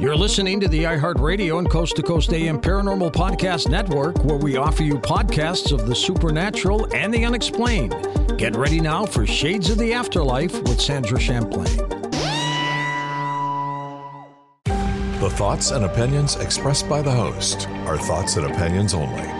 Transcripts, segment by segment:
You're listening to the iHeartRadio and Coast to Coast AM Paranormal Podcast Network, where we offer you podcasts of the supernatural and the unexplained. Get ready now for Shades of the Afterlife with Sandra Champlain. The thoughts and opinions expressed by the host are thoughts and opinions only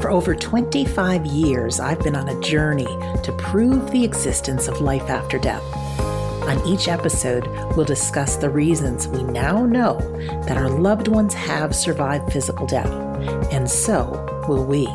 For over 25 years, I've been on a journey to prove the existence of life after death. On each episode, we'll discuss the reasons we now know that our loved ones have survived physical death, and so will we.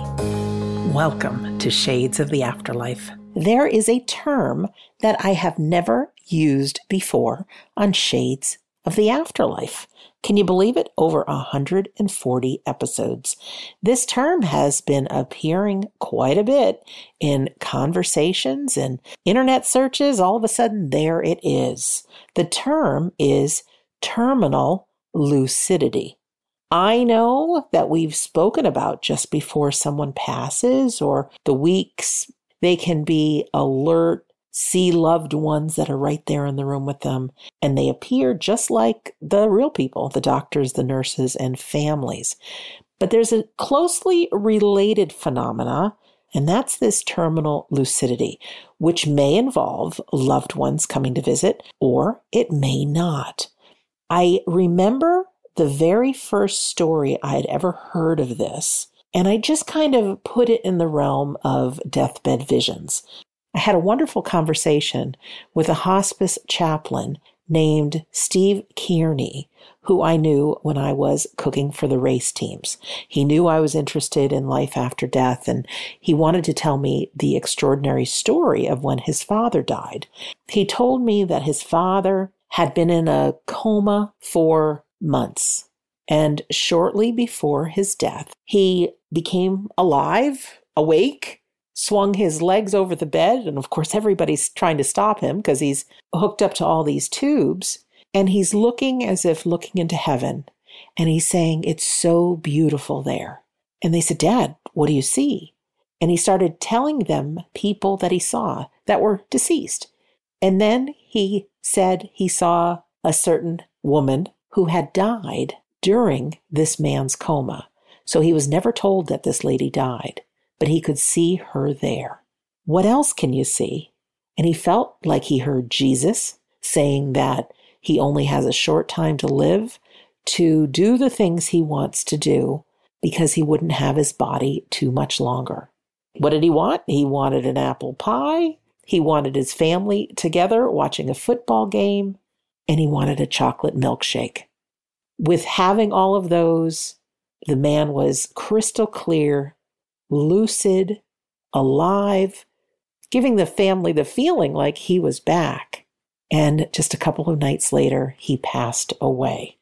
Welcome to Shades of the Afterlife. There is a term that I have never used before on Shades of the Afterlife. Can you believe it? Over 140 episodes. This term has been appearing quite a bit in conversations and internet searches. All of a sudden, there it is. The term is terminal lucidity. I know that we've spoken about just before someone passes or the weeks they can be alert see loved ones that are right there in the room with them, and they appear just like the real people the doctors, the nurses, and families. But there's a closely related phenomena, and that's this terminal lucidity, which may involve loved ones coming to visit, or it may not. I remember the very first story I had ever heard of this. And I just kind of put it in the realm of deathbed visions. I had a wonderful conversation with a hospice chaplain named Steve Kearney, who I knew when I was cooking for the race teams. He knew I was interested in life after death, and he wanted to tell me the extraordinary story of when his father died. He told me that his father had been in a coma for months. And shortly before his death, he became alive, awake, swung his legs over the bed. And of course, everybody's trying to stop him because he's hooked up to all these tubes. And he's looking as if looking into heaven. And he's saying, It's so beautiful there. And they said, Dad, what do you see? And he started telling them people that he saw that were deceased. And then he said he saw a certain woman who had died during this man's coma. So he was never told that this lady died but he could see her there. What else can you see? And he felt like he heard Jesus saying that he only has a short time to live to do the things he wants to do because he wouldn't have his body too much longer. What did he want? He wanted an apple pie. He wanted his family together watching a football game. And he wanted a chocolate milkshake. With having all of those the man was crystal clear, lucid, alive, giving the family the feeling like he was back. And just a couple of nights later, he passed away.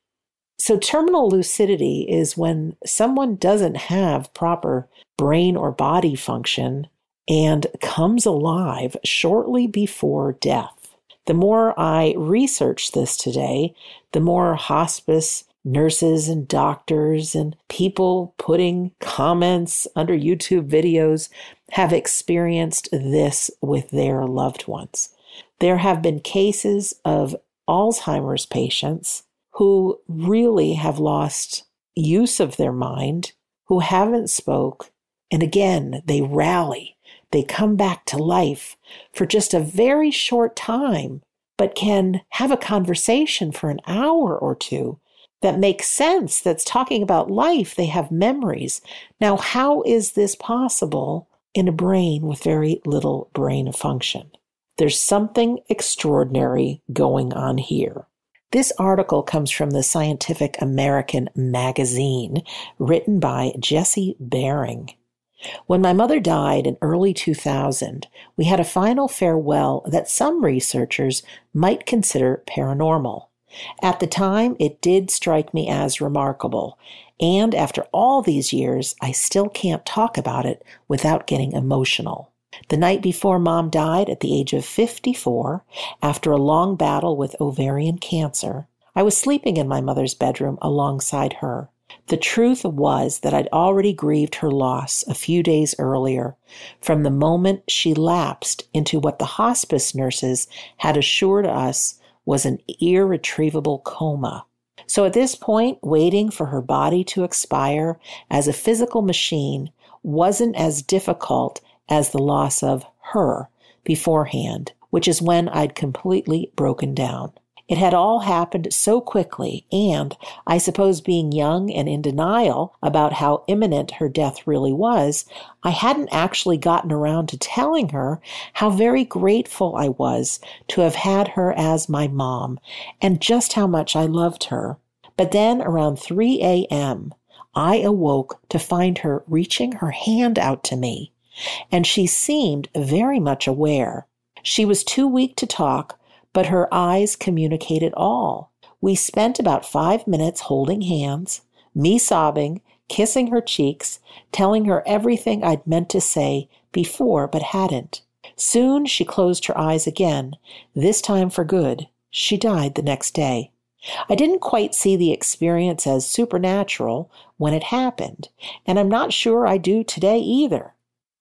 So, terminal lucidity is when someone doesn't have proper brain or body function and comes alive shortly before death. The more I research this today, the more hospice nurses and doctors and people putting comments under YouTube videos have experienced this with their loved ones. There have been cases of Alzheimer's patients who really have lost use of their mind, who haven't spoke, and again, they rally. They come back to life for just a very short time, but can have a conversation for an hour or two that makes sense, that's talking about life. They have memories. Now, how is this possible in a brain with very little brain function? There's something extraordinary going on here. This article comes from the Scientific American magazine, written by Jesse Bering. When my mother died in early 2000, we had a final farewell that some researchers might consider paranormal. At the time, it did strike me as remarkable, and after all these years, I still can't talk about it without getting emotional. The night before mom died at the age of 54, after a long battle with ovarian cancer, I was sleeping in my mother's bedroom alongside her. The truth was that I'd already grieved her loss a few days earlier, from the moment she lapsed into what the hospice nurses had assured us was an irretrievable coma. So at this point, waiting for her body to expire as a physical machine wasn't as difficult as the loss of her beforehand, which is when I'd completely broken down. It had all happened so quickly, and I suppose being young and in denial about how imminent her death really was, I hadn't actually gotten around to telling her how very grateful I was to have had her as my mom and just how much I loved her. But then around 3 a.m., I awoke to find her reaching her hand out to me, and she seemed very much aware. She was too weak to talk, but her eyes communicated all. We spent about five minutes holding hands, me sobbing, kissing her cheeks, telling her everything I'd meant to say before but hadn't. Soon she closed her eyes again, this time for good. She died the next day. I didn't quite see the experience as supernatural when it happened, and I'm not sure I do today either.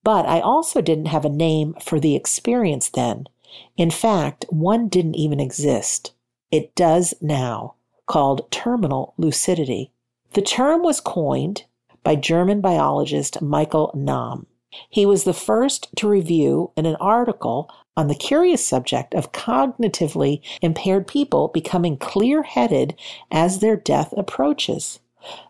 But I also didn't have a name for the experience then, in fact, one didn't even exist. It does now, called terminal lucidity. The term was coined by German biologist Michael Nahm. He was the first to review in an article on the curious subject of cognitively impaired people becoming clear headed as their death approaches.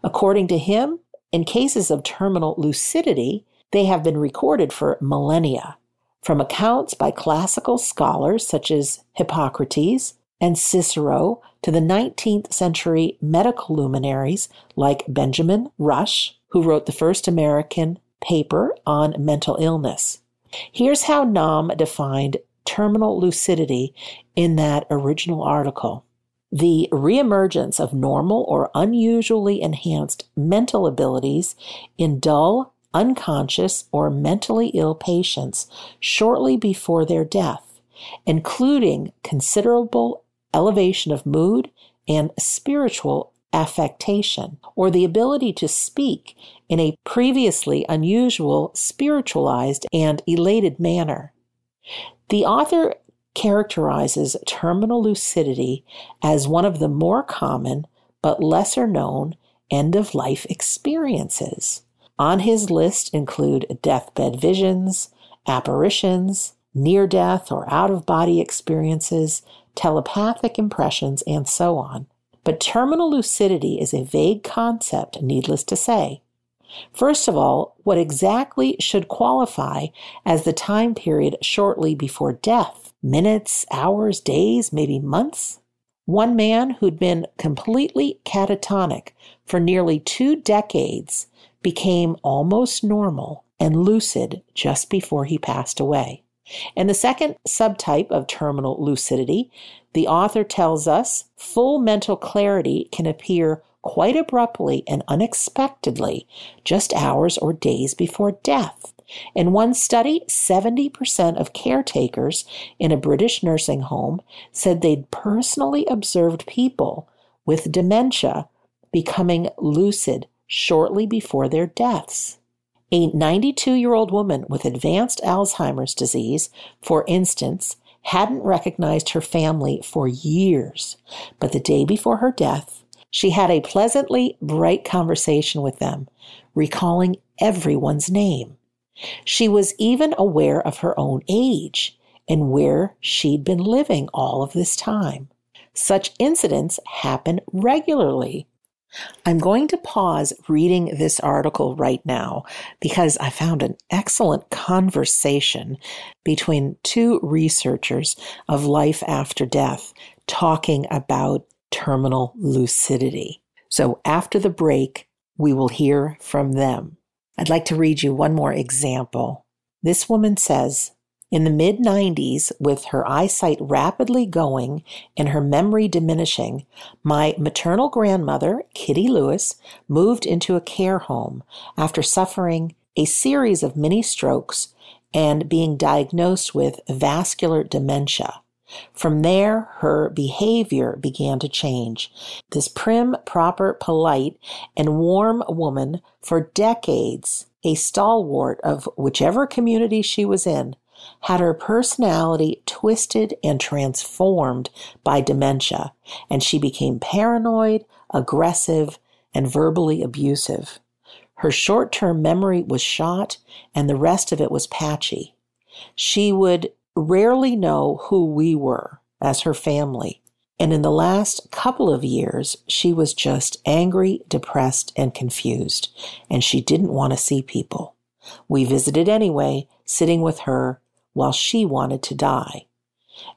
According to him, in cases of terminal lucidity, they have been recorded for millennia from accounts by classical scholars such as Hippocrates and Cicero to the 19th century medical luminaries like Benjamin Rush, who wrote the first American paper on mental illness. Here's how Nahm defined terminal lucidity in that original article. The reemergence of normal or unusually enhanced mental abilities in dull, unconscious, or mentally ill patients shortly before their death, including considerable elevation of mood and spiritual affectation, or the ability to speak in a previously unusual, spiritualized, and elated manner. The author characterizes terminal lucidity as one of the more common but lesser known end of life experiences. On his list include deathbed visions, apparitions, near death or out of body experiences, telepathic impressions, and so on. But terminal lucidity is a vague concept, needless to say. First of all, what exactly should qualify as the time period shortly before death? Minutes, hours, days, maybe months? One man who'd been completely catatonic for nearly two decades, became almost normal and lucid just before he passed away. In the second subtype of terminal lucidity, the author tells us full mental clarity can appear quite abruptly and unexpectedly just hours or days before death. In one study, 70% of caretakers in a British nursing home said they'd personally observed people with dementia becoming lucid shortly before their deaths. A 92 year old woman with advanced Alzheimer's disease, for instance, hadn't recognized her family for years, but the day before her death, she had a pleasantly bright conversation with them, recalling everyone's name. She was even aware of her own age and where she'd been living all of this time. Such incidents happen regularly I'm going to pause reading this article right now because I found an excellent conversation between two researchers of life after death talking about terminal lucidity. So after the break, we will hear from them. I'd like to read you one more example. This woman says, in the mid 90s, with her eyesight rapidly going and her memory diminishing, my maternal grandmother, Kitty Lewis, moved into a care home after suffering a series of mini strokes and being diagnosed with vascular dementia. From there, her behavior began to change. This prim, proper, polite, and warm woman, for decades, a stalwart of whichever community she was in, had her personality twisted and transformed by dementia, and she became paranoid, aggressive, and verbally abusive. Her short term memory was shot, and the rest of it was patchy. She would rarely know who we were as her family. And in the last couple of years, she was just angry, depressed, and confused, and she didn't want to see people. We visited anyway, sitting with her while she wanted to die.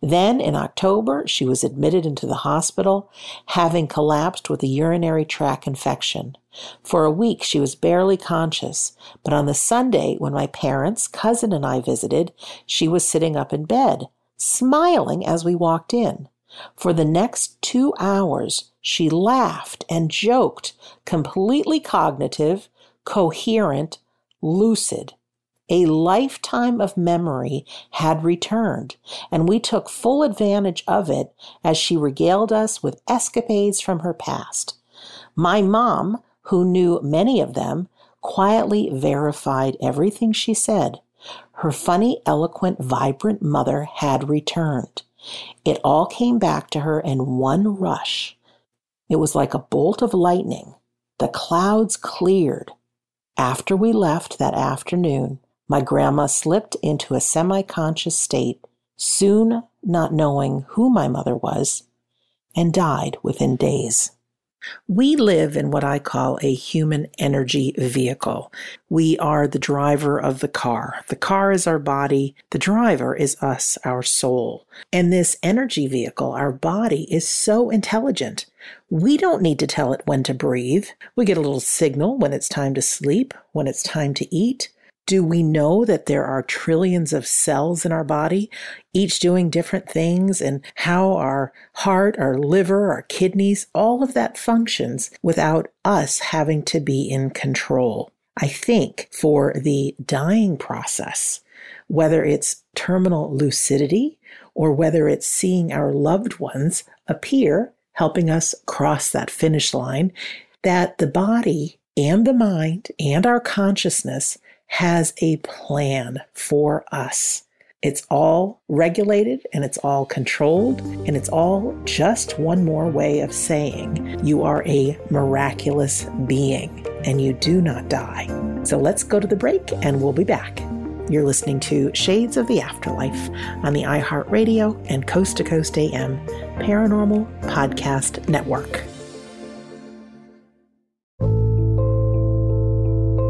Then in October, she was admitted into the hospital, having collapsed with a urinary tract infection. For a week, she was barely conscious, but on the Sunday, when my parents, cousin, and I visited, she was sitting up in bed, smiling as we walked in. For the next two hours, she laughed and joked, completely cognitive, coherent, lucid. A lifetime of memory had returned, and we took full advantage of it as she regaled us with escapades from her past. My mom, who knew many of them, quietly verified everything she said. Her funny, eloquent, vibrant mother had returned. It all came back to her in one rush. It was like a bolt of lightning. The clouds cleared. After we left that afternoon, my grandma slipped into a semi conscious state, soon not knowing who my mother was, and died within days. We live in what I call a human energy vehicle. We are the driver of the car. The car is our body. The driver is us, our soul. And this energy vehicle, our body, is so intelligent. We don't need to tell it when to breathe. We get a little signal when it's time to sleep, when it's time to eat. Do we know that there are trillions of cells in our body, each doing different things, and how our heart, our liver, our kidneys, all of that functions without us having to be in control? I think for the dying process, whether it's terminal lucidity or whether it's seeing our loved ones appear, helping us cross that finish line, that the body and the mind and our consciousness has a plan for us. It's all regulated and it's all controlled, and it's all just one more way of saying you are a miraculous being and you do not die. So let's go to the break and we'll be back. You're listening to Shades of the Afterlife on the iHeartRadio and Coast to Coast AM Paranormal Podcast Network.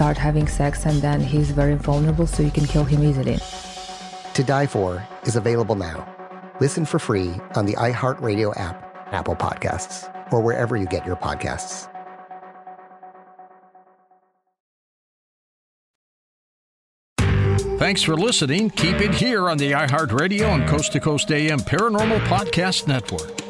start having sex, and then he's very vulnerable, so you can kill him easily. To Die For is available now. Listen for free on the iHeartRadio app, Apple Podcasts, or wherever you get your podcasts. Thanks for listening. Keep it here on the iHeartRadio and Coast to Coast AM Paranormal Podcast Network.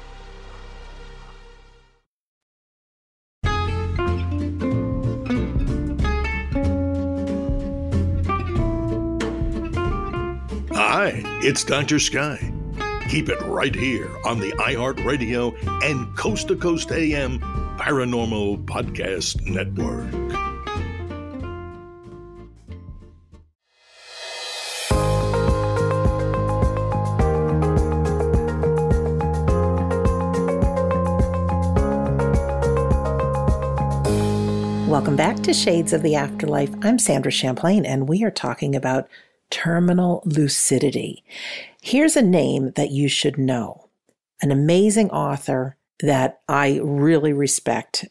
Hi, it's Dr. Sky. Keep it right here on the iHeartRadio and Coast to Coast AM Paranormal Podcast Network. Welcome back to Shades of the Afterlife. I'm Sandra Champlain, and we are talking about terminal lucidity. Here's a name that you should know. An amazing author that I really respect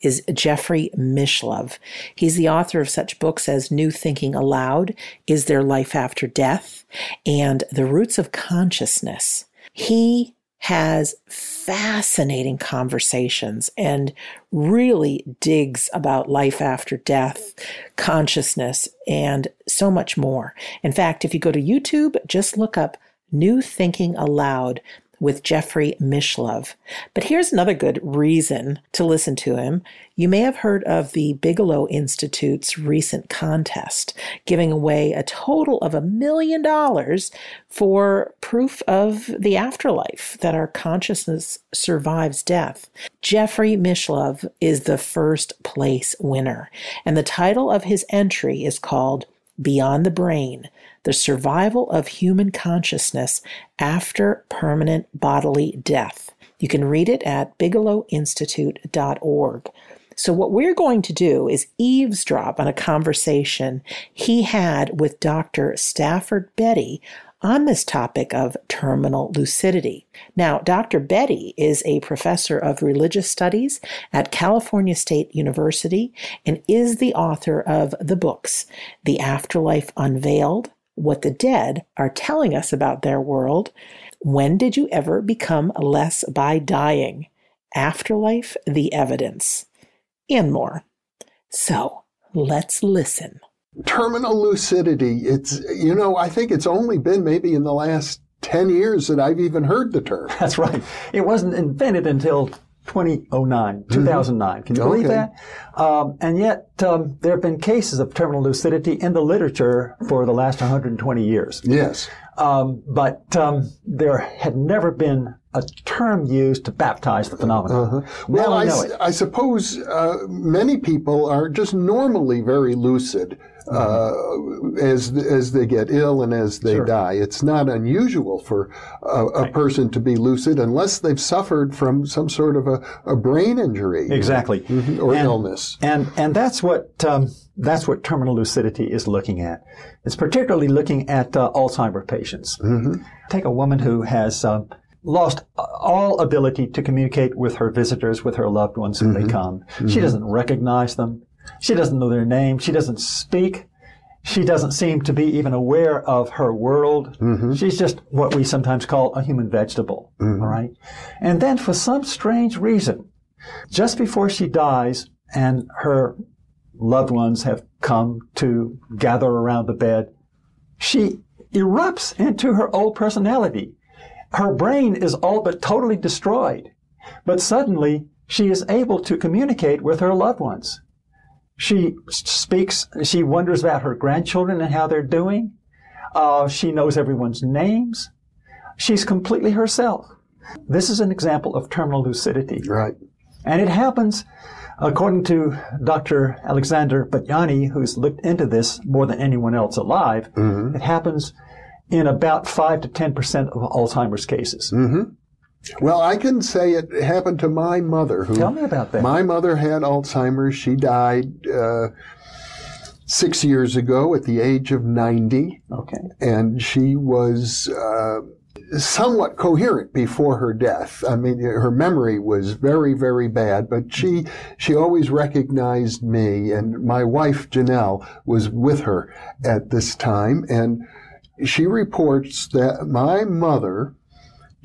is Jeffrey Mishlove. He's the author of such books as New Thinking Allowed, Is There Life After Death, and The Roots of Consciousness. He has fascinating conversations and really digs about life after death, consciousness, and so much more. In fact, if you go to YouTube, just look up New Thinking Allowed with Jeffrey Mishlove. But here's another good reason to listen to him. You may have heard of the Bigelow Institute's recent contest, giving away a total of a million dollars for proof of the afterlife, that our consciousness survives death. Jeffrey Mishlove is the first place winner, and the title of his entry is called Beyond the Brain the survival of human consciousness after permanent bodily death. You can read it at bigelowinstitute.org. So, what we're going to do is eavesdrop on a conversation he had with Dr. Stafford Betty on this topic of terminal lucidity. Now, Dr. Betty is a professor of religious studies at California State University and is the author of the books The Afterlife Unveiled, what the dead are telling us about their world. When did you ever become less by dying? Afterlife, the evidence, and more. So let's listen. Terminal lucidity. It's, you know, I think it's only been maybe in the last 10 years that I've even heard the term. That's right. It wasn't invented until 2009, 2009. Can you believe that? Um, and yet, um, there have been cases of terminal lucidity in the literature for the last 120 years. Yes. Um, but um, there had never been a term used to baptize the phenomenon. Well, Now I, we it. I suppose uh, many people are just normally very lucid uh, as as they get ill and as they die. It's not unusual for a, a person to be lucid unless they've suffered from some sort of a, a brain injury, Exactly. Mhm, or And- illness. And and that's what um, that's what terminal lucidity is looking at. It's particularly looking at uh, Alzheimer patients. Take a woman who has um, lost all ability to communicate with her visitors, with her loved ones when they come. She Mhm. doesn't recognize them. She doesn't know their name. She doesn't speak. She doesn't seem to be even aware of her world. Mm-hmm. She's just what we sometimes call a human vegetable. Mm-hmm. All right. And then for some strange reason, just before she dies and her loved ones have come to gather around the bed, she erupts into her old personality. Her brain is all but totally destroyed, but suddenly she is able to communicate with her loved ones. She speaks, she wonders about her grandchildren and how they're doing. Uh, she knows everyone's names. She's completely herself. This is an example of terminal lucidity. Right. And it happens, according to Dr. Alexander Batthyány, who's looked into this more than anyone else alive, it happens in about 5 to 10% of Alzheimer's cases. Mm-hmm. Well, I can say it happened to my mother. Who, Tell me about that. My mother had Alzheimer's. She died uh, six years ago at the age of 90. Okay. And she was uh, somewhat coherent before her death. I mean, her memory was very, very bad, but she, she always recognized me. And my wife, Janelle, was with her at this time. And she reports that my mother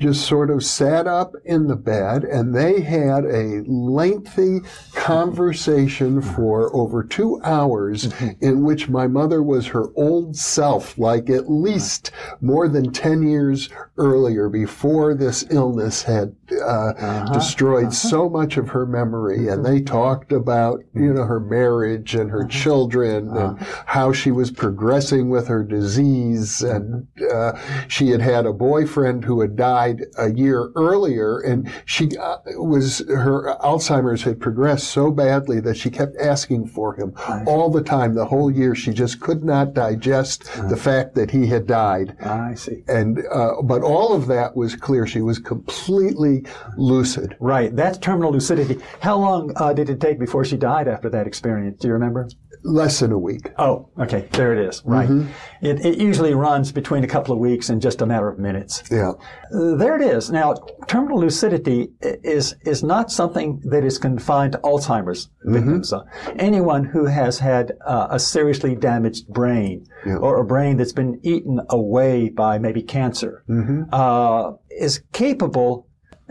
just sort of sat up in the bed and they had a lengthy conversation mm-hmm. for over two hours mm-hmm. in which my mother was her old self, like at least more than 10 years earlier before this illness had uh, uh-huh. destroyed uh-huh. so much of her memory. And mm-hmm. they talked about, you know, her marriage and her children uh-huh. and how she was progressing with her disease. And uh, she had had a boyfriend who had died a year earlier and she uh, was, her Alzheimer's had progressed so badly that she kept asking for him all the time. The whole year she just could not digest the fact that he had died. I see. And, uh, but all of that was clear. She was completely lucid. Right. That's terminal lucidity. How long uh, did it take before she died after that experience? Do you remember? Less than a week. Oh, okay. There it is. Right. Mhm. It, it usually runs between a couple of weeks and just a matter of minutes. Yeah. Uh, there it is. Now, terminal lucidity is is not something that is confined to Alzheimer's victims. Uh, anyone who has had uh, a seriously damaged brain or a brain that's been eaten away by maybe cancer uh, is capable.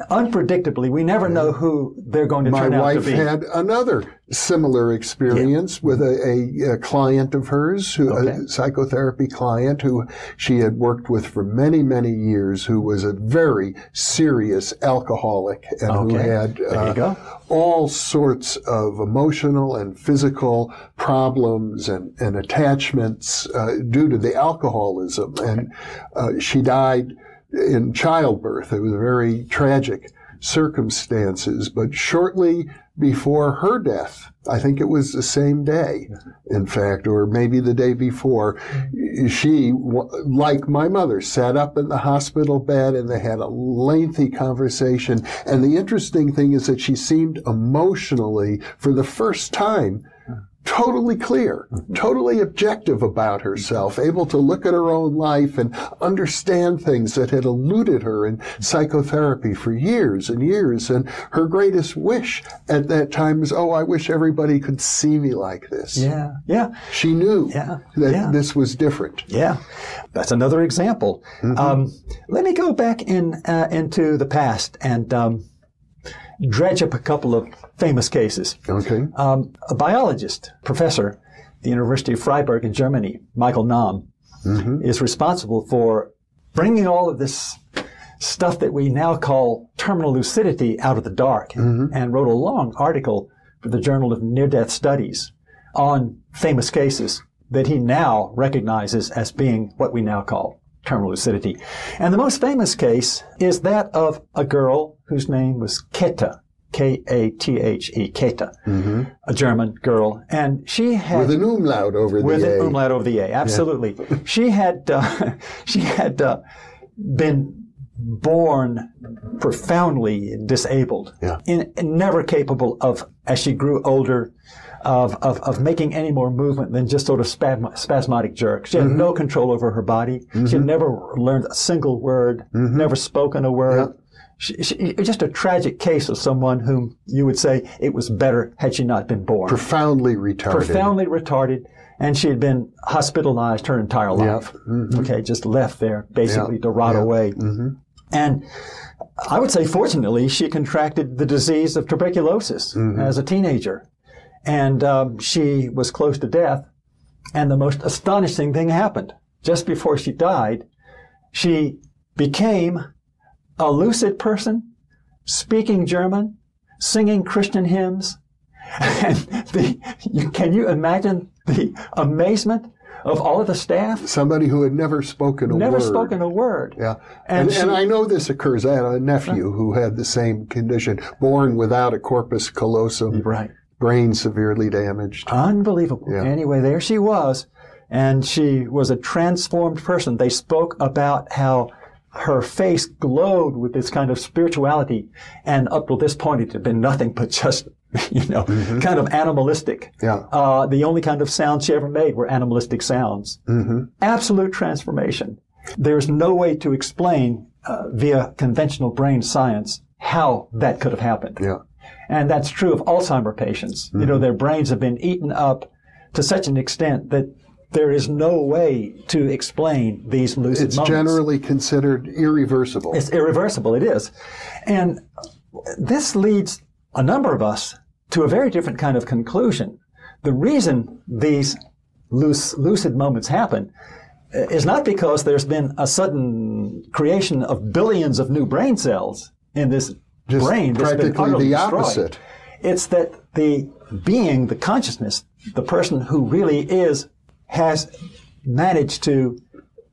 Unpredictably, we never know who they're going to My turn out to be. My wife had another similar experience with a, a, a client of hers, who, a psychotherapy client who she had worked with for many, many years, who was a very serious alcoholic and who had uh, all sorts of emotional and physical problems and, and attachments uh, due to the alcoholism. And uh, she died in childbirth. It was very tragic circumstances, but shortly before her death, I think it was the same day, in fact, or maybe the day before, she, like my mother, sat up in the hospital bed and they had a lengthy conversation. And the interesting thing is that she seemed emotionally, for the first time, totally clear, totally objective about herself, able to look at her own life and understand things that had eluded her in psychotherapy for years and years. And her greatest wish at that time was, oh, I wish everybody could see me like this. Yeah, yeah. She knew Yeah, that yeah. this was different. Yeah, that's another example. Um, let me go back in uh, into the past and um, dredge up a couple of famous cases. Okay. Um, a biologist, professor at the University of Freiburg in Germany, Michael Nahm, is responsible for bringing all of this stuff that we now call terminal lucidity out of the dark and wrote a long article for the Journal of Near Death Studies on famous cases that he now recognizes as being what we now call terminal lucidity. And the most famous case is that of a girl whose name was Käthe. K-A-T-H-E, Käthe, a German girl, and she had With an umlaut over the with A. an umlaut over the A. Absolutely, she had uh, she had uh, been born profoundly disabled, yeah. in, never capable of, as she grew older, of, of, of making any more movement than just sort of spasm, spasmodic jerks. She had no control over her body. She had never learned a single word, never spoken a word. She, she, just a tragic case of someone whom you would say it was better had she not been born. Profoundly retarded. Profoundly retarded, and she had been hospitalized her entire life. Mm-hmm. Okay, just left there basically Yeah. to rot Yeah. away. Mm-hmm. And I would say, fortunately, she contracted the disease of tuberculosis mm-hmm. as a teenager. And um, she was close to death. And the most astonishing thing happened. Just before she died, she became a lucid person, speaking German, singing Christian hymns. And the, you, can you imagine the amazement of all of the staff? Somebody who had never spoken a Never word. Never spoken a word. Yeah. And And, and, I know this occurs. I had a nephew who had the same condition, born without a corpus callosum. Right. Brain severely damaged. Unbelievable. Yeah. Anyway, there she was. And she was a transformed person. They spoke about how her face glowed with this kind of spirituality. And up to this point, it had been nothing but just, you know, kind of animalistic. Mm-hmm. Yeah. Uh, the only kind of sounds she ever made were animalistic sounds. Mm-hmm. Absolute transformation. There's no way to explain uh, via conventional brain science how that could have happened. Yeah. And that's true of Alzheimer patients. You know, their brains have been eaten up to such an extent that there is no way to explain these lucid It's moments. It's generally considered irreversible. It's irreversible. It is. And this leads a number of us to a very different kind of conclusion. The reason these luc- lucid moments happen uh, is not because there's been a sudden creation of billions of new brain cells in this Just brain that's been practically utterly the destroyed. opposite. It's that the being, the consciousness, the person who really is, has managed to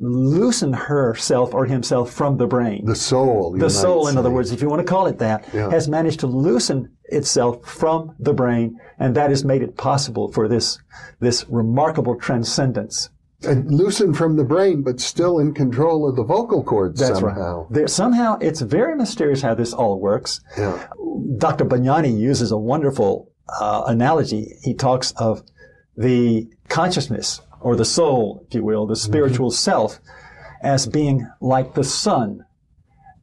loosen herself or himself from the brain. The soul. The soul, in other words, if you want to call it that, Yeah. has managed to loosen itself from the brain, and that has made it possible for this, this remarkable transcendence. And loosened from the brain, but still in control of the vocal cords That's somehow. right. There, somehow, it's very mysterious how this all works. Yeah. Dr. Batthyány uses a wonderful uh, analogy. He talks of the consciousness or the soul, if you will, the mm-hmm. spiritual self, as being like the sun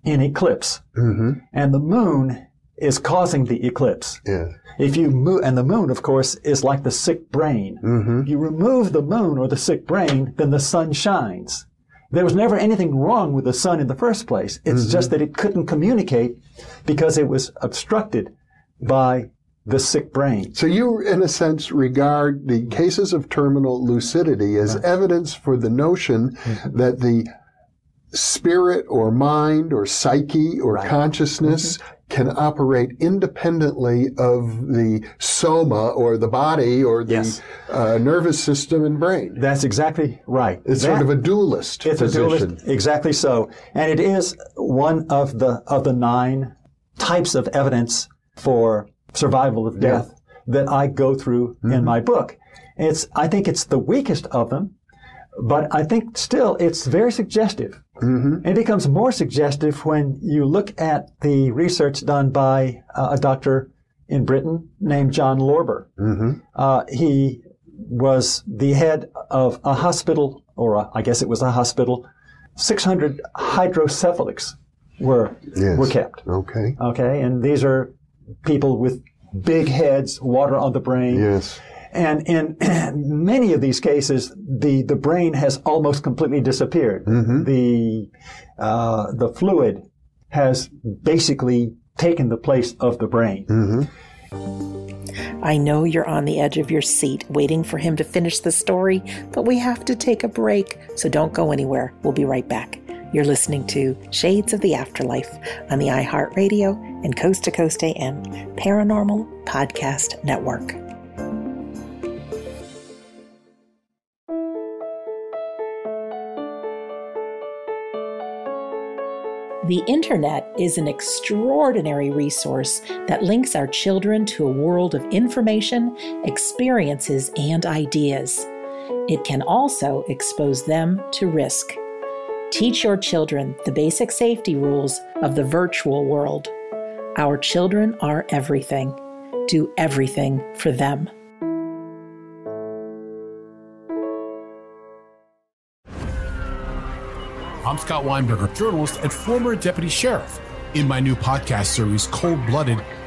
in eclipse. Mm-hmm. And the moon is causing the eclipse. Yeah. If you move, and the moon, of course, is like the sick brain. Mm-hmm. You remove the moon or the sick brain, then the sun shines. There was never anything wrong with the sun in the first place. It's mm-hmm. just that it couldn't communicate because it was obstructed by the sick brain. So you, in a sense, regard the cases of terminal lucidity as evidence for the notion Mm-hmm. that the spirit or mind or psyche or consciousness Mm-hmm. can operate independently of the soma or the body or the uh, nervous system and brain. That's exactly right. It's sort of a dualist It's position. a dualist, exactly so, and it is one of the of the nine types of evidence for survival of death that I go through in my book. It's I think it's the weakest of them, but I think still it's very suggestive. Mm-hmm. It becomes more suggestive when you look at the research done by uh, a doctor in Britain named John Lorber. Mm-hmm. Uh, he was the head of a hospital, or a, I guess it was a hospital. 600 hydrocephalics were Yes. were kept. Okay. Okay, and these are people with big heads, water on the brain. Yes. And in many of these cases, the, the brain has almost completely disappeared. The uh, the fluid has basically taken the place of the brain. I know you're on the edge of your seat waiting for him to finish the story, but we have to take a break, so don't go anywhere. We'll be right back. You're listening to Shades of the Afterlife on the iHeartRadio and Coast to Coast AM Paranormal Podcast Network. The internet is an extraordinary resource that links our children to a world of information, experiences, and ideas. It can also expose them to risk. Teach your children the basic safety rules of the virtual world. Our children are everything. Do everything for them. I'm Scott Weinberger, journalist and former deputy sheriff. In my new podcast series, Cold Blooded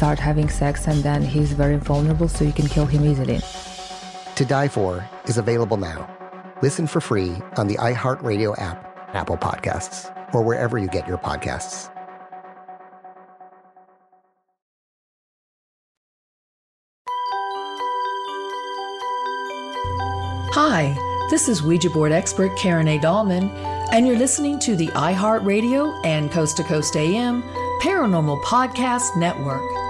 start having sex, and then he's very vulnerable, so you can kill him easily. To Die For is available now. Listen for free on the iHeartRadio app, Apple Podcasts, or wherever you get your podcasts. Hi, this is Ouija board expert Karen A. Dahlman, and you're listening to the iHeartRadio and Coast to Coast AM Paranormal Podcast Network.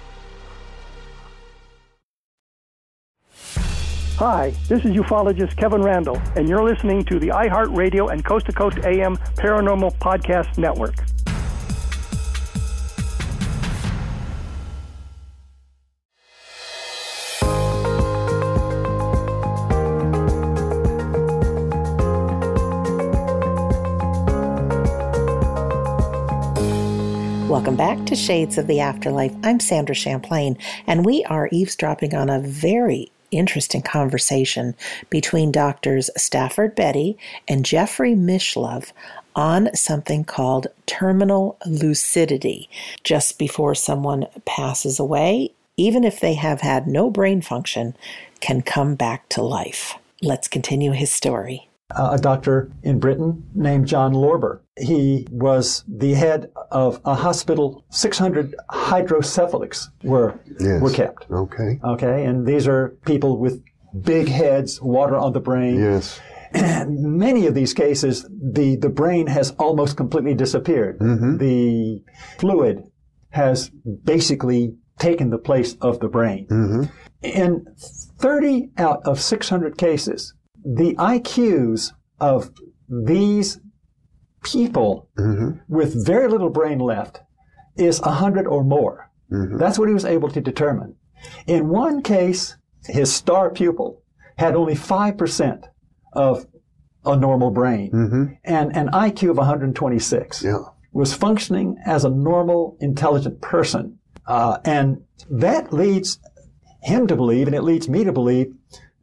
Hi, this is ufologist Kevin Randle, and you're listening to the iHeartRadio and Coast to Coast AM Paranormal Podcast Network. Welcome back to Shades of the Afterlife. I'm Sandra Champlain, and we are eavesdropping on a very interesting conversation between doctors Stafford Betty and Jeffrey Mishlove on something called terminal lucidity. Just before someone passes away, even if they have had no brain function, can come back to life. Let's continue his story. Uh, a doctor in Britain named John Lorber. He was the head of a hospital. 600 hydrocephalics were Yes. were kept. Okay. Okay, and these are people with big heads, water on the brain. Yes. And Many of these cases, the, the brain has almost completely disappeared. Mm-hmm. The fluid has basically taken the place of the brain. Mm-hmm. In 30 out of 600 cases, the IQs of these people mm-hmm. with very little brain left is 100 or more. Mm-hmm. That's what he was able to determine. In one case, his star pupil had only 5% of a normal brain mm-hmm. and an IQ of 126. Was functioning as a normal, intelligent person. Uh, and that leads him to believe, and it leads me to believe,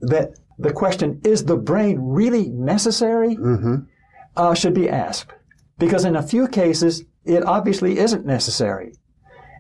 that the question, is the brain really necessary? Uh, should be asked. Because in a few cases, it obviously isn't necessary.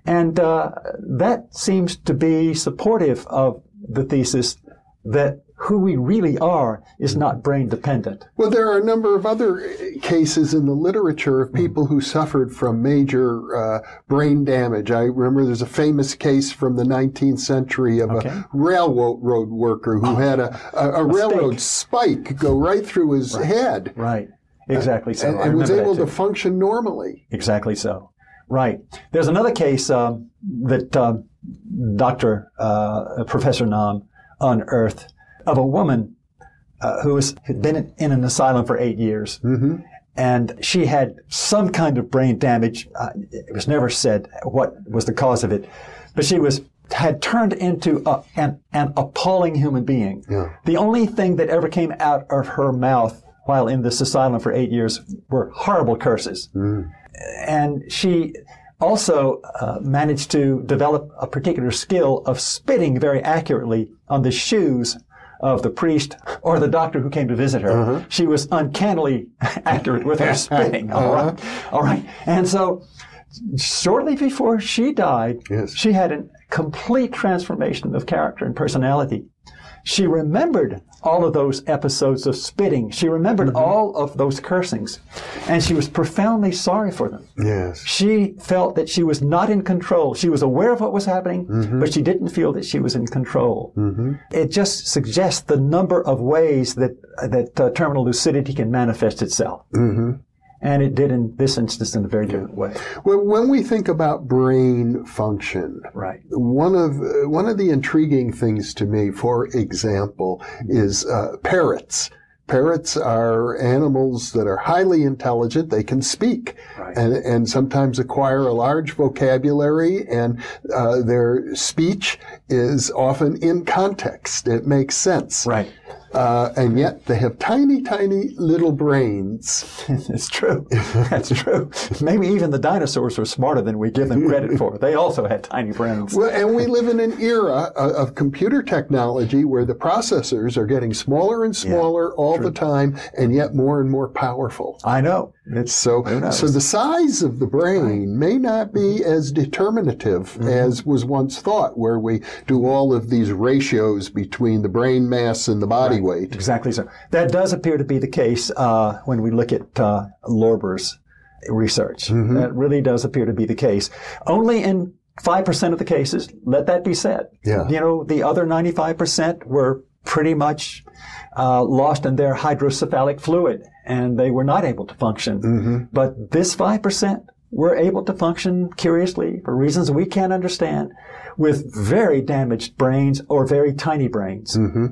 And uh, that seems to be supportive of the thesis that who we really are is not brain dependent. Well, there are a number of other cases in the literature of people who suffered from major uh, brain damage. I remember there's a famous case from the 19th century of a railroad worker who had a, a, a railroad spike go right through his head. Right. Exactly so. And, and was able to function normally. Exactly so. Right. There's another case um, that um, Dr. Uh, Professor Nahm unearthed of a woman uh, who had been in, an asylum for eight years. And she had some kind of brain damage. Uh, it was never said what was the cause of it, but she was had turned into a, an, an appalling human being. The only thing that ever came out of her mouth while in this asylum for eight years were horrible curses mm. and she also uh, managed to develop a particular skill of spitting very accurately on the shoes of the priest or the doctor who came to visit her. Uh-huh. She was uncannily accurate with her uh-huh. spitting. All right, all right, and so. Shortly before she died, she had a complete transformation of character and personality. She remembered all of those episodes of spitting. She remembered mm-hmm. all of those cursings. And she was profoundly sorry for them. Yes. She felt that she was not in control. She was aware of what was happening, mm-hmm. but she didn't feel that she was in control. Mm-hmm. It just suggests the number of ways that, that uh, terminal lucidity can manifest itself. And it did in this instance in a very different way. Well, when we think about brain function, right. one of uh, one of the intriguing things to me, for example, is uh, parrots. Parrots are animals that are highly intelligent. They can speak and, and sometimes acquire a large vocabulary and uh, their speech is often in context. It makes sense. Right. Uh, and yet they have tiny, tiny little brains. it's true. That's true. Maybe even the dinosaurs were smarter than we give them credit for. They also had tiny brains. Well, and we live in an era of, of computer technology where the processors are getting smaller and smaller all true. the time, and yet more and more powerful. I know. It's so so the size of the brain may not be as determinative Mm-hmm. as was once thought, where we do all of these ratios between the brain mass and the body weight. Exactly so. That does appear to be the case uh, when we look at uh, Lorber's research. Mm-hmm. That really does appear to be the case. Only in 5% of the cases, let that be said. Yeah. You know, the other 95% were pretty much uh, lost in their hydrocephalic fluid and they were not able to function. Mm-hmm. But this 5% were able to function curiously for reasons we can't understand with very damaged brains or very tiny brains. Mm-hmm.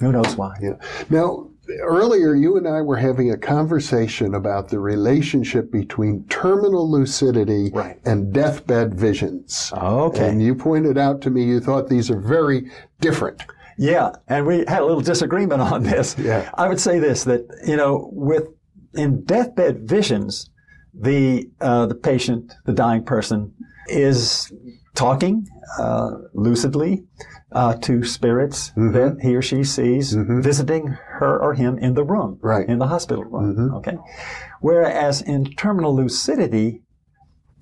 Who knows why? Yeah. Now, earlier you and I were having a conversation about the relationship between terminal lucidity and deathbed visions. Okay. And you pointed out to me you thought these are very different. Yeah, and we had a little disagreement on this. Yeah. I would say this that you know, with in deathbed visions, the uh, the patient, the dying person, is talking uh, lucidly uh, to spirits that he or she sees visiting her or him in the room, Right. in the hospital room. Okay, whereas in terminal lucidity,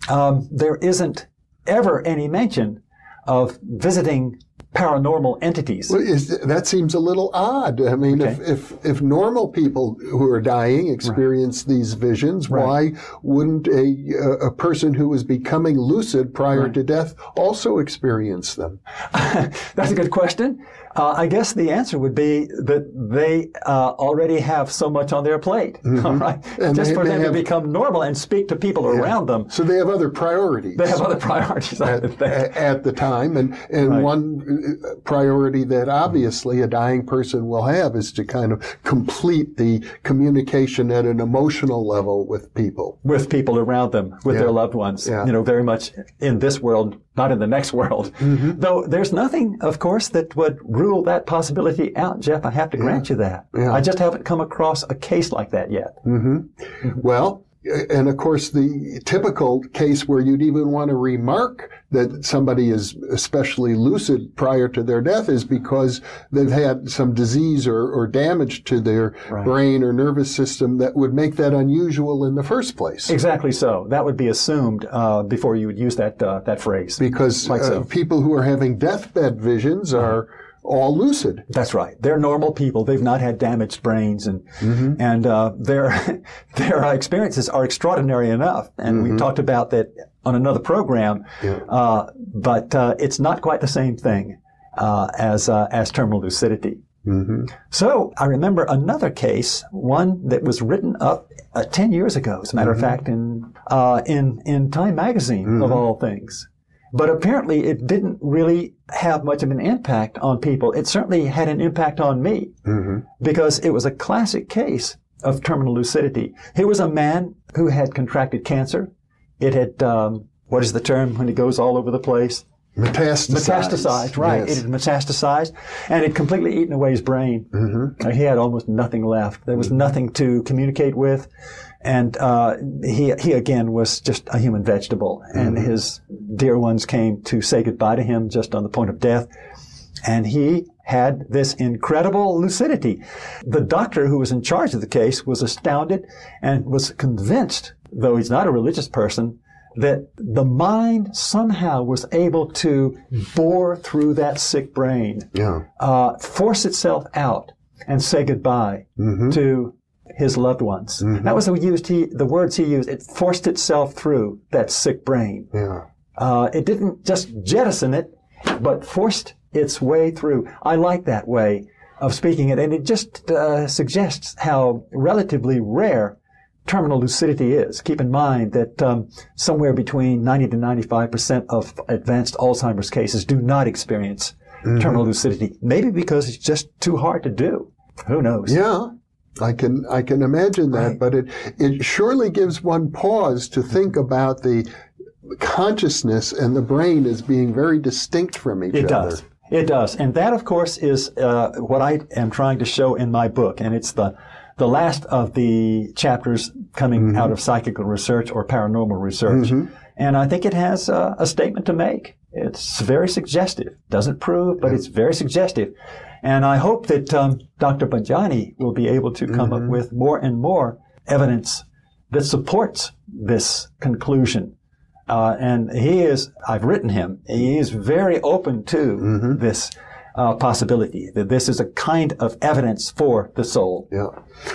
um, there isn't ever any mention of visiting paranormal entities. Well, is, that seems a little odd. I mean, if, if, if normal people who are dying experience these visions, why wouldn't a, a person who is becoming lucid prior to death also experience them? That's a good question. Uh, I guess the answer would be that they uh, already have so much on their plate, Right, And Just they- for they them have- to become normal and speak to people around them. So they have other priorities. They have other priorities, at, at the time, and and one uh, priority that obviously a dying person will have is to kind of complete the communication at an emotional level with people. With people around them, with Yeah. their loved ones, Yeah. you know, very much in this world, not in the next world. Mm-hmm. Though there's nothing, of course, that would rule that possibility out, Jeff. I have to grant you that. Yeah. I just haven't come across a case like that yet. hmm Well, and of course, the typical case where you'd even want to remark that somebody is especially lucid prior to their death is because they've had some disease or, or damage to their brain or nervous system that would make that unusual in the first place. Exactly so. That would be assumed uh, before you would use that uh, that phrase. Because Like so. uh, people who are having deathbed visions are all lucid. That's right. They're normal people. They've not had damaged brains, and and uh, their their experiences are extraordinary enough. And we talked about that on another program. Uh, but uh, it's not quite the same thing uh, as uh, as terminal lucidity. So I remember another case, one that was written up uh, ten years ago, as a matter of fact, in uh, in in Time magazine of all things. But apparently, it didn't really have much of an impact on people. It certainly had an impact on me because it was a classic case of terminal lucidity. Here was a man who had contracted cancer. It had um, what is the term when it goes all over the place? Metastasized. Metastasized, right. Yes. It had metastasized and it completely eaten away his brain. Mm-hmm. He had almost nothing left. There was nothing to communicate with. And uh, he, he again was just a human vegetable. And Mm-hmm. his dear ones came to say goodbye to him just on the point of death. And he had this incredible lucidity. The doctor who was in charge of the case was astounded and was convinced, though he's not a religious person, that the mind somehow was able to bore through that sick brain, Yeah. uh, force itself out, and say goodbye to his loved ones. That was the used he, the words he used. It forced itself through that sick brain. Yeah. Uh, it didn't just jettison it, but forced its way through. I like that way of speaking it, and it just uh, suggests how relatively rare terminal lucidity is. Keep in mind that um, somewhere between 90 to 95 percent of advanced Alzheimer's cases do not experience terminal lucidity. Maybe because it's just too hard to do. Who knows? Yeah. I can I can imagine that, Right. but it it surely gives one pause to think about the consciousness and the brain as being very distinct from each It other. It does. It does. And that, of course, is uh, what I am trying to show in my book. And it's the, the last of the chapters coming out of psychical research or paranormal research. And I think it has uh, a statement to make. It's very suggestive. Doesn't prove, but it's very suggestive. And I hope that um, Dr. Batthyány will be able to come up with more and more evidence that supports this conclusion. Uh, and he is, I've written him, he is very open to this uh, possibility that this is a kind of evidence for the soul. Yeah.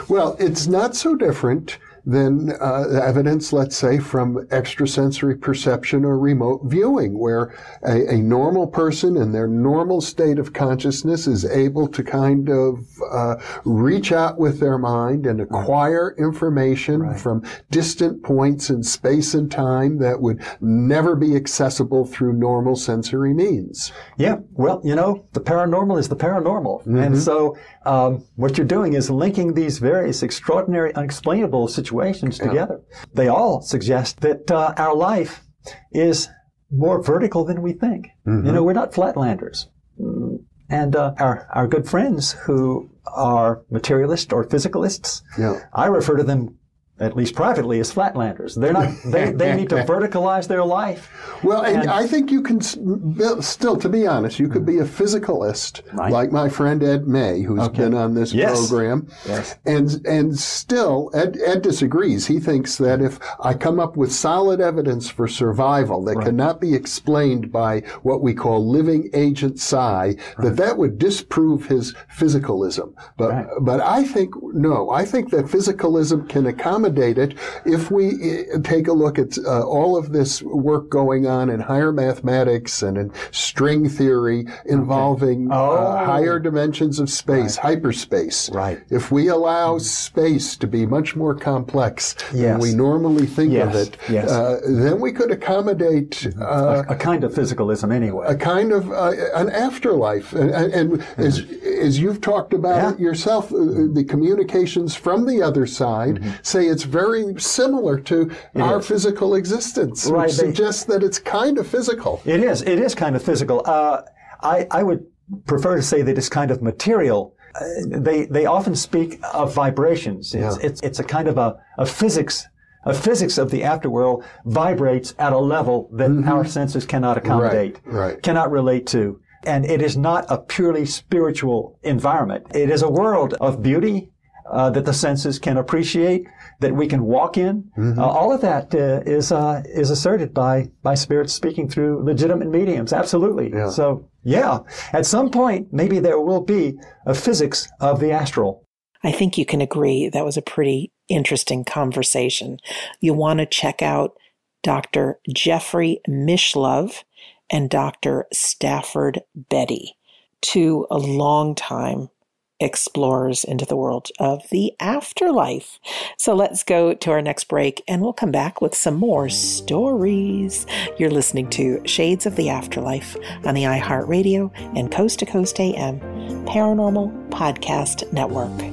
Well, it's not so different than uh, evidence, let's say, from extrasensory perception or remote viewing, where a, a normal person in their normal state of consciousness is able to kind of uh, reach out with their mind and acquire information from distant points in space and time that would never be accessible through normal sensory means. Yeah, well, you know, the paranormal is the paranormal. And so um, what you're doing is linking these various extraordinary, unexplainable situations together. They all suggest that uh, our life is more vertical than we think. You know, we're not flatlanders. And uh, our, our good friends who are materialists or physicalists, Yeah. I refer to them at least privately as flatlanders. They're not, they, they need to verticalize their life. Well, and, And- I think you can still, to be honest, you could be a physicalist like my friend Ed May, who's been on this Yes. program, Yes. and and still Ed, Ed disagrees. He thinks that if I come up with solid evidence for survival that cannot be explained by what we call living agent psi, that that would disprove his physicalism. But but I think no, I think that physicalism can accommodate it if we uh, take a look at uh, all of this work going on in higher mathematics and in string theory involving uh, higher dimensions of space, hyperspace. Right. If we allow space to be much more complex than we normally think of it, yes. uh, then we could accommodate uh, a kind of physicalism anyway. a kind of uh, an afterlife. And, and, and as, as you've talked about it yourself, uh, the communications from the other side say it's very similar to our is. physical existence, Right, which they- suggests that it's kind of physical. It is. It is kind of physical. Uh, I, I would prefer to say that it's kind of material. Uh, they they often speak of vibrations. It's, it's it's a kind of a, a physics. A physics of the afterworld vibrates at a level that our senses cannot accommodate, Mm-hmm. right. cannot relate to. And it is not a purely spiritual environment. It is a world of beauty uh, that the senses can appreciate, that we can walk in. Mm-hmm. Uh, all of that uh, is uh, is asserted by by spirits speaking through legitimate mediums. Absolutely. So yeah, at some point maybe there will be a physics of the astral. I think you can agree that was a pretty interesting conversation. You'll want to check out Dr. Jeffrey Mishlove and Dr. Stafford Betty, two a long time explorers into the world of the afterlife. So let's go to our next break and we'll come back with some more stories. You're listening to Shades of the Afterlife on the iHeartRadio and Coast to Coast AM Paranormal Podcast Network.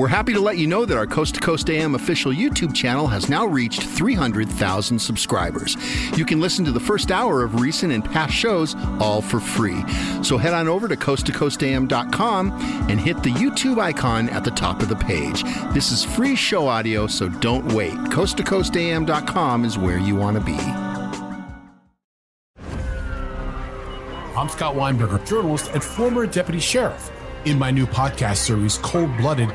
We're happy to let you know that our Coast to Coast AM official YouTube channel has now reached 300,000 subscribers. You can listen to the first hour of recent and past shows all for free. So head on over to coasttocoastam.com and hit the YouTube icon at the top of the page. This is free show audio, so don't wait. Coasttocoastam.com is where you want to be. I'm Scott Weinberger, journalist and former deputy sheriff. In my new podcast series, Cold Blooded,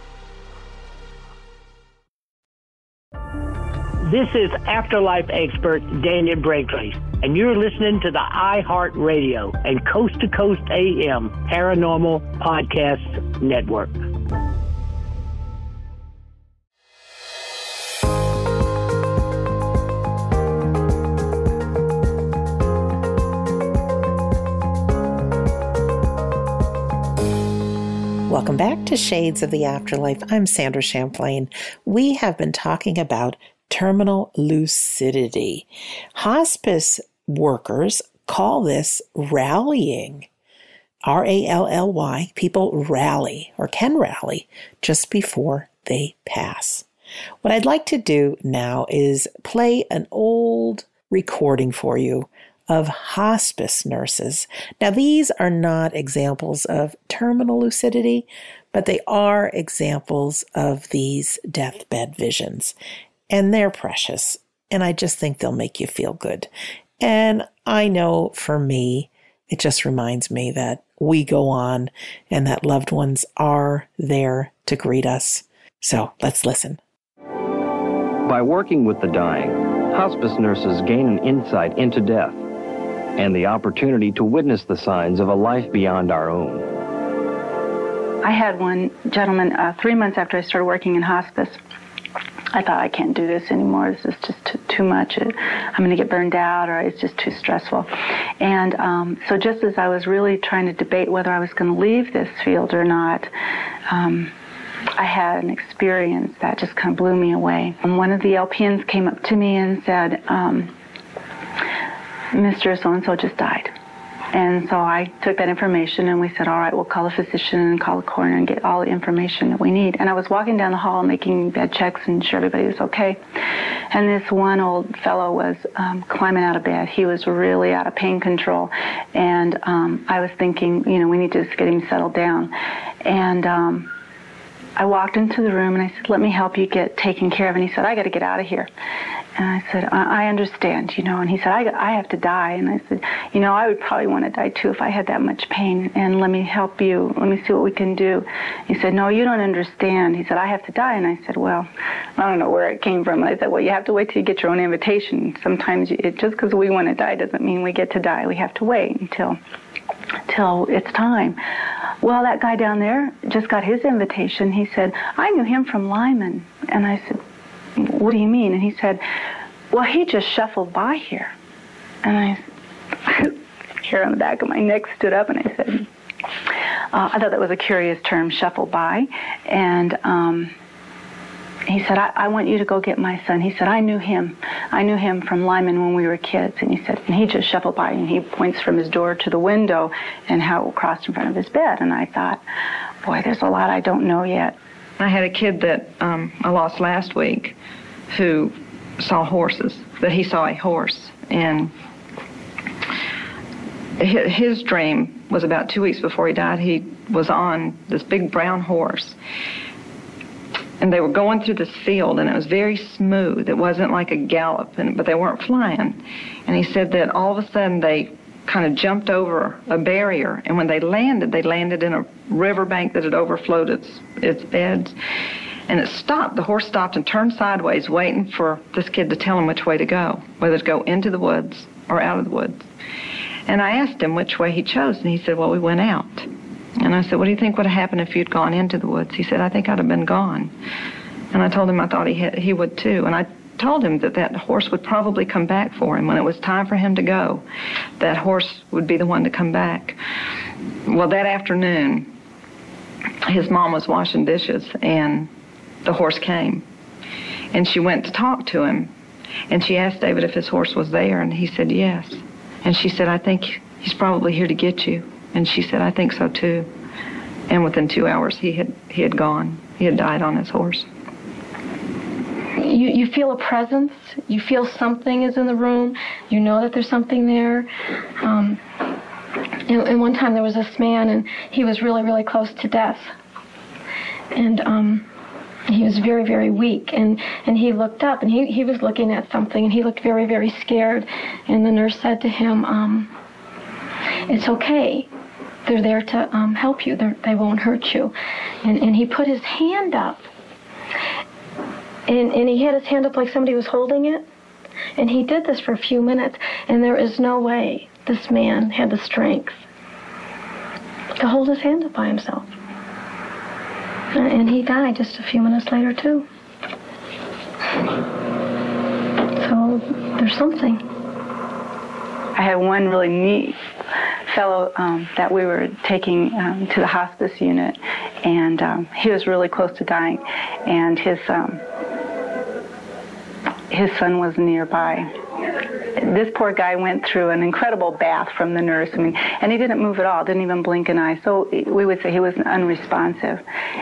This is Afterlife expert Dannion Brinkley, and you're listening to the iHeart Radio and Coast to Coast AM Paranormal Podcast Network. Welcome back to Shades of the Afterlife. I'm Sandra Champlain. We have been talking about terminal lucidity. Hospice workers call this rallying. R A L L Y. People rally or can rally just before they pass. What I'd like to do now is play an old recording for you of hospice nurses. Now, these are not examples of terminal lucidity, but they are examples of these deathbed visions. And they're precious. And I just think they'll make you feel good. And I know for me, it just reminds me that we go on and that loved ones are there to greet us. So let's listen. By working with the dying, hospice nurses gain an insight into death and the opportunity to witness the signs of a life beyond our own. I had one gentleman uh, three months after I started working in hospice. I thought I can't do this anymore. This is just too, too much. I'm going to get burned out, or it's just too stressful. And um, so, just as I was really trying to debate whether I was going to leave this field or not, um, I had an experience that just kind of blew me away. And one of the LPNs came up to me and said, um, "Mr. So and so just died." And so I took that information and we said, all right, we'll call a physician and call a coroner and get all the information that we need. And I was walking down the hall making bed checks and sure everybody was okay. And this one old fellow was um, climbing out of bed. He was really out of pain control. And um, I was thinking, you know, we need to just get him settled down. And um, I walked into the room and I said, let me help you get taken care of. And he said, I got to get out of here. And I said, I, I understand, you know. And he said, I, I have to die. And I said, you know, I would probably want to die too if I had that much pain. And let me help you. Let me see what we can do. He said, no, you don't understand. He said, I have to die. And I said, well, I don't know where it came from. And I said, well, you have to wait till you get your own invitation. Sometimes it, just because we want to die doesn't mean we get to die. We have to wait until till it's time. Well, that guy down there just got his invitation. He said, I knew him from Lyman. And I said, what do you mean? And he said, well, he just shuffled by here. And I, hair on the back of my neck stood up and I said, uh, I thought that was a curious term, shuffle by. And um, he said, I, I, want you to go get my son. He said, I knew him. I knew him from Lyman when we were kids. And he said, and he just shuffled by and he points from his door to the window and how it crossed in front of his bed. And I thought, boy, there's a lot I don't know yet. I had a kid that um, I lost last week who saw horses, that he saw a horse. And his dream was about two weeks before he died, he was on this big brown horse. And they were going through this field, and it was very smooth. It wasn't like a gallop, and, but they weren't flying. And he said that all of a sudden they kind of jumped over a barrier, and when they landed, they landed in a riverbank that had overflowed its, its beds. And it stopped. The horse stopped and turned sideways, waiting for this kid to tell him which way to go, whether to go into the woods or out of the woods. And I asked him which way he chose, and he said, Well, we went out. And I said, What do you think would have happened if you'd gone into the woods? He said, I think I'd have been gone. And I told him I thought he, had, he would too. And I told him that that horse would probably come back for him when it was time for him to go. That horse would be the one to come back. Well, that afternoon, his mom was washing dishes and the horse came. And she went to talk to him. And she asked David if his horse was there, and he said yes. And she said, I think he's probably here to get you. And she said, I think so too. And within two hours, he had, he had gone. He had died on his horse. You, you feel a presence. You feel something is in the room. You know that there's something there. Um, and, and one time there was this man, and he was really, really close to death. And um, he was very, very weak. And, and he looked up, and he, he was looking at something, and he looked very, very scared. And the nurse said to him, um, It's okay. They're there to um, help you. They're, they won't hurt you. And, and he put his hand up. And, and he had his hand up like somebody was holding it. And he did this for a few minutes. And there is no way this man had the strength to hold his hand up by himself. And he died just a few minutes later, too. So there's something. I had one really neat fellow um, that we were taking um, to the hospice unit, and um, he was really close to dying, and his um, his son was nearby. This poor guy went through an incredible bath from the nurse. I mean, and he didn't move at all, didn't even blink an eye. So we would say he was unresponsive.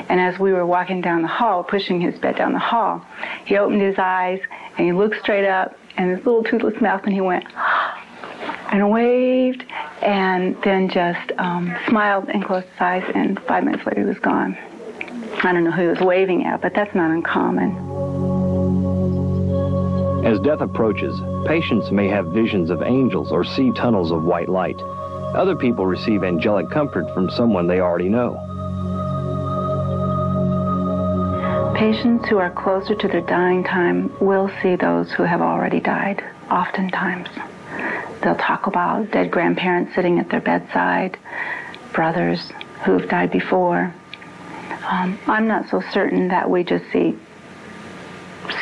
And as we were walking down the hall, pushing his bed down the hall, he opened his eyes and he looked straight up, and his little toothless mouth, and he went and waved, and then just um, smiled and closed his eyes. And five minutes later, he was gone. I don't know who he was waving at, but that's not uncommon. As death approaches, patients may have visions of angels or see tunnels of white light. Other people receive angelic comfort from someone they already know. Patients who are closer to their dying time will see those who have already died, oftentimes. They'll talk about dead grandparents sitting at their bedside, brothers who've died before. Um, I'm not so certain that we just see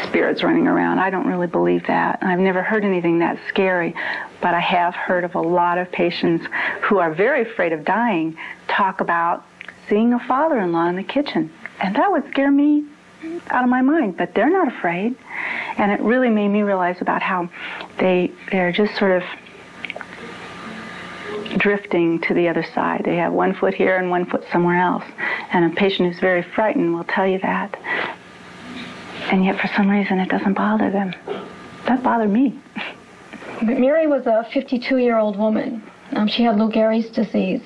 spirits running around. I don't really believe that. I've never heard anything that scary, but I have heard of a lot of patients who are very afraid of dying talk about seeing a father-in-law in the kitchen. And that would scare me out of my mind, but they're not afraid. And it really made me realize about how they they're just sort of drifting to the other side. They have one foot here and one foot somewhere else. And a patient who's very frightened will tell you that. And yet, for some reason, it doesn't bother them. That bothered me. But Mary was a 52 year old woman. Um, she had Lou Gehrig's disease,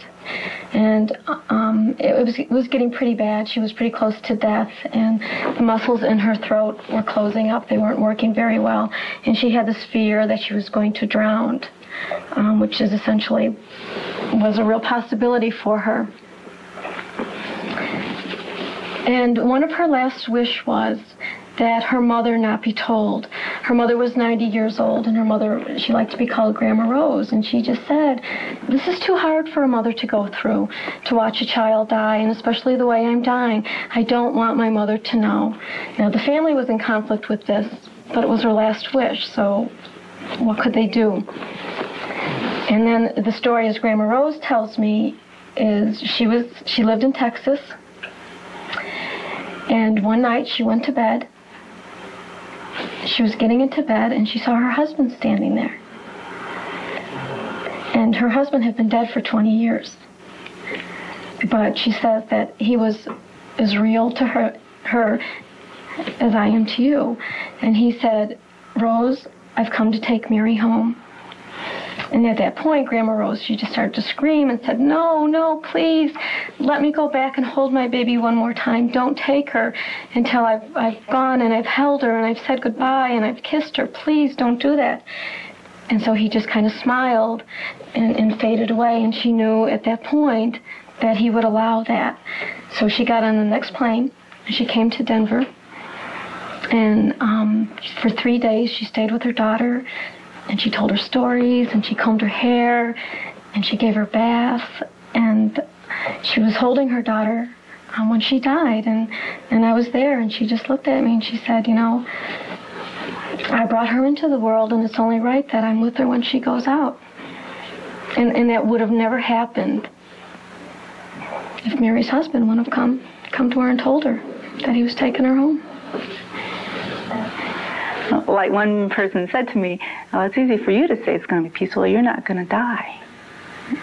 and um, it, it, was it was getting pretty bad. She was pretty close to death, and the muscles in her throat were closing up. They weren't working very well, and she had this fear that she was going to drown, um, which is essentially was a real possibility for her. And one of her last wish was that her mother not be told. Her mother was 90 years old, and her mother, she liked to be called Grandma Rose, and she just said, This is too hard for a mother to go through, to watch a child die, and especially the way I'm dying. I don't want my mother to know. Now, the family was in conflict with this, but it was her last wish, so what could they do? And then the story, as Grandma Rose tells me, is she was she lived in Texas, and one night she went to bed she was getting into bed and she saw her husband standing there. And her husband had been dead for 20 years. But she says that he was as real to her, her as I am to you. And he said, Rose, I've come to take Mary home. And at that point, Grandma Rose, she just started to scream and said, No, no, please, let me go back and hold my baby one more time. Don't take her until I've, I've gone and I've held her and I've said goodbye and I've kissed her. Please don't do that. And so he just kind of smiled and, and faded away. And she knew at that point that he would allow that. So she got on the next plane and she came to Denver. And um, for three days, she stayed with her daughter and she told her stories and she combed her hair and she gave her bath and she was holding her daughter um, when she died. And and I was there and she just looked at me and she said you know I brought her into the world and it's only right that I'm with her when she goes out. And and that would have never happened if Mary's husband wouldn't have come come to her and told her that he was taking her home like one person said to me, oh, it's easy for you to say it's going to be peaceful. You're not going to die.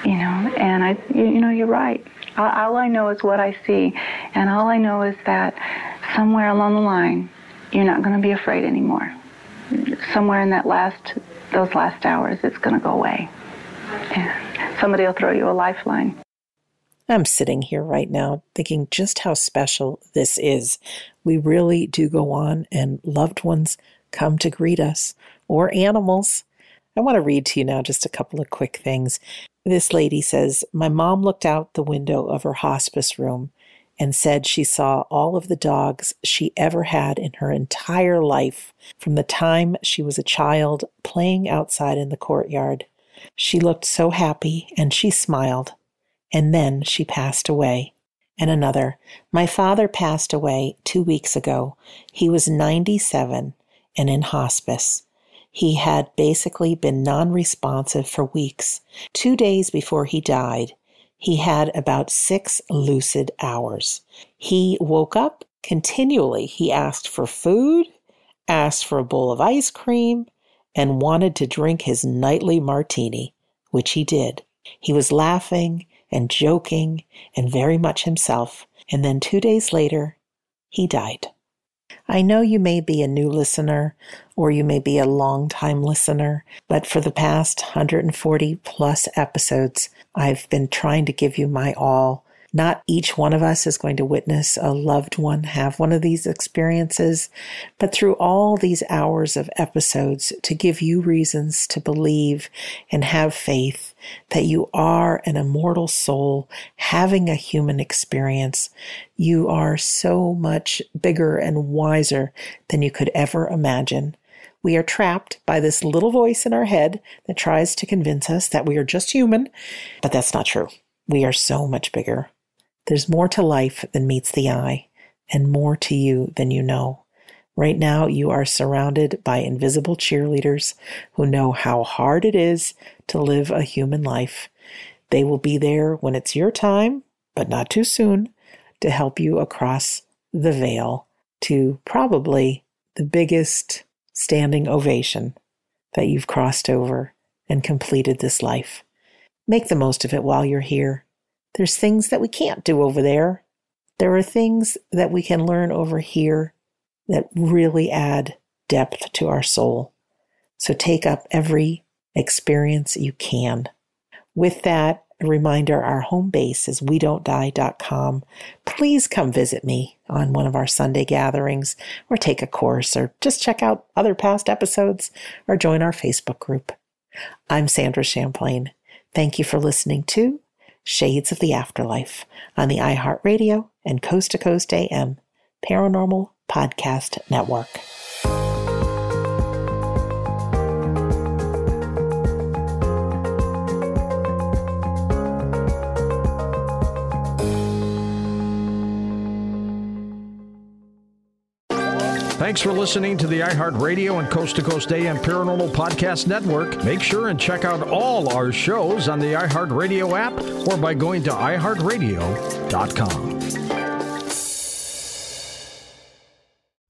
You know, and I, you, you know, you're right. All, all I know is what I see, and all I know is that somewhere along the line, you're not going to be afraid anymore. Somewhere in that last, those last hours, it's going to go away. And somebody will throw you a lifeline. I'm sitting here right now thinking just how special this is. We really do go on, and loved ones come to greet us, or animals. I want to read to you now just a couple of quick things. This lady says, My mom looked out the window of her hospice room and said she saw all of the dogs she ever had in her entire life from the time she was a child playing outside in the courtyard. She looked so happy and she smiled. And then she passed away. And another, My father passed away two weeks ago. He was 97 and in hospice. He had basically been non responsive for weeks. Two days before he died, he had about six lucid hours. He woke up continually. He asked for food, asked for a bowl of ice cream, and wanted to drink his nightly martini, which he did. He was laughing and joking and very much himself. And then two days later, he died. I know you may be a new listener or you may be a long time listener, but for the past 140 plus episodes, I've been trying to give you my all not each one of us is going to witness a loved one have one of these experiences, but through all these hours of episodes to give you reasons to believe and have faith that you are an immortal soul having a human experience. You are so much bigger and wiser than you could ever imagine. We are trapped by this little voice in our head that tries to convince us that we are just human, but that's not true. We are so much bigger. There's more to life than meets the eye, and more to you than you know. Right now, you are surrounded by invisible cheerleaders who know how hard it is to live a human life. They will be there when it's your time, but not too soon, to help you across the veil to probably the biggest standing ovation that you've crossed over and completed this life. Make the most of it while you're here. There's things that we can't do over there. There are things that we can learn over here that really add depth to our soul. So take up every experience you can. With that, a reminder our home base is we don't die.com. Please come visit me on one of our Sunday gatherings or take a course or just check out other past episodes or join our Facebook group. I'm Sandra Champlain. Thank you for listening to Shades of the Afterlife on the iHeartRadio and Coast to Coast AM Paranormal Podcast Network. Thanks for listening to the iHeartRadio and Coast to Coast AM Paranormal Podcast Network. Make sure and check out all our shows on the iHeartRadio app or by going to iHeartRadio.com.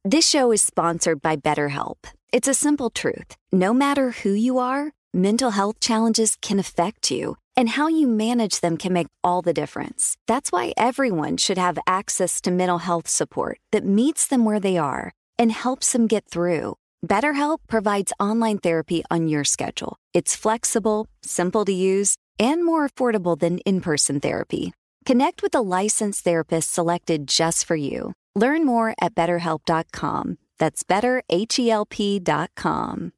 This show is sponsored by BetterHelp. It's a simple truth. No matter who you are, mental health challenges can affect you, and how you manage them can make all the difference. That's why everyone should have access to mental health support that meets them where they are and helps them get through. BetterHelp provides online therapy on your schedule. It's flexible, simple to use, and more affordable than in person therapy. Connect with a licensed therapist selected just for you. Learn more at betterhelp.com. That's betterhelp.com.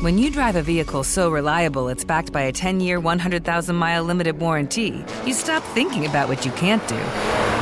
When you drive a vehicle so reliable it's backed by a 10 year, 100,000 mile limited warranty, you stop thinking about what you can't do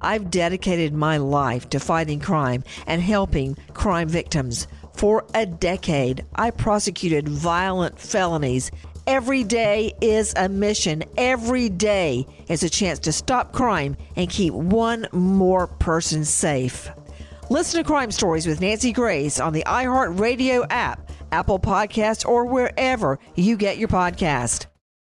I've dedicated my life to fighting crime and helping crime victims. For a decade, I prosecuted violent felonies. Every day is a mission. Every day is a chance to stop crime and keep one more person safe. Listen to Crime Stories with Nancy Grace on the iHeartRadio app, Apple Podcasts, or wherever you get your podcast.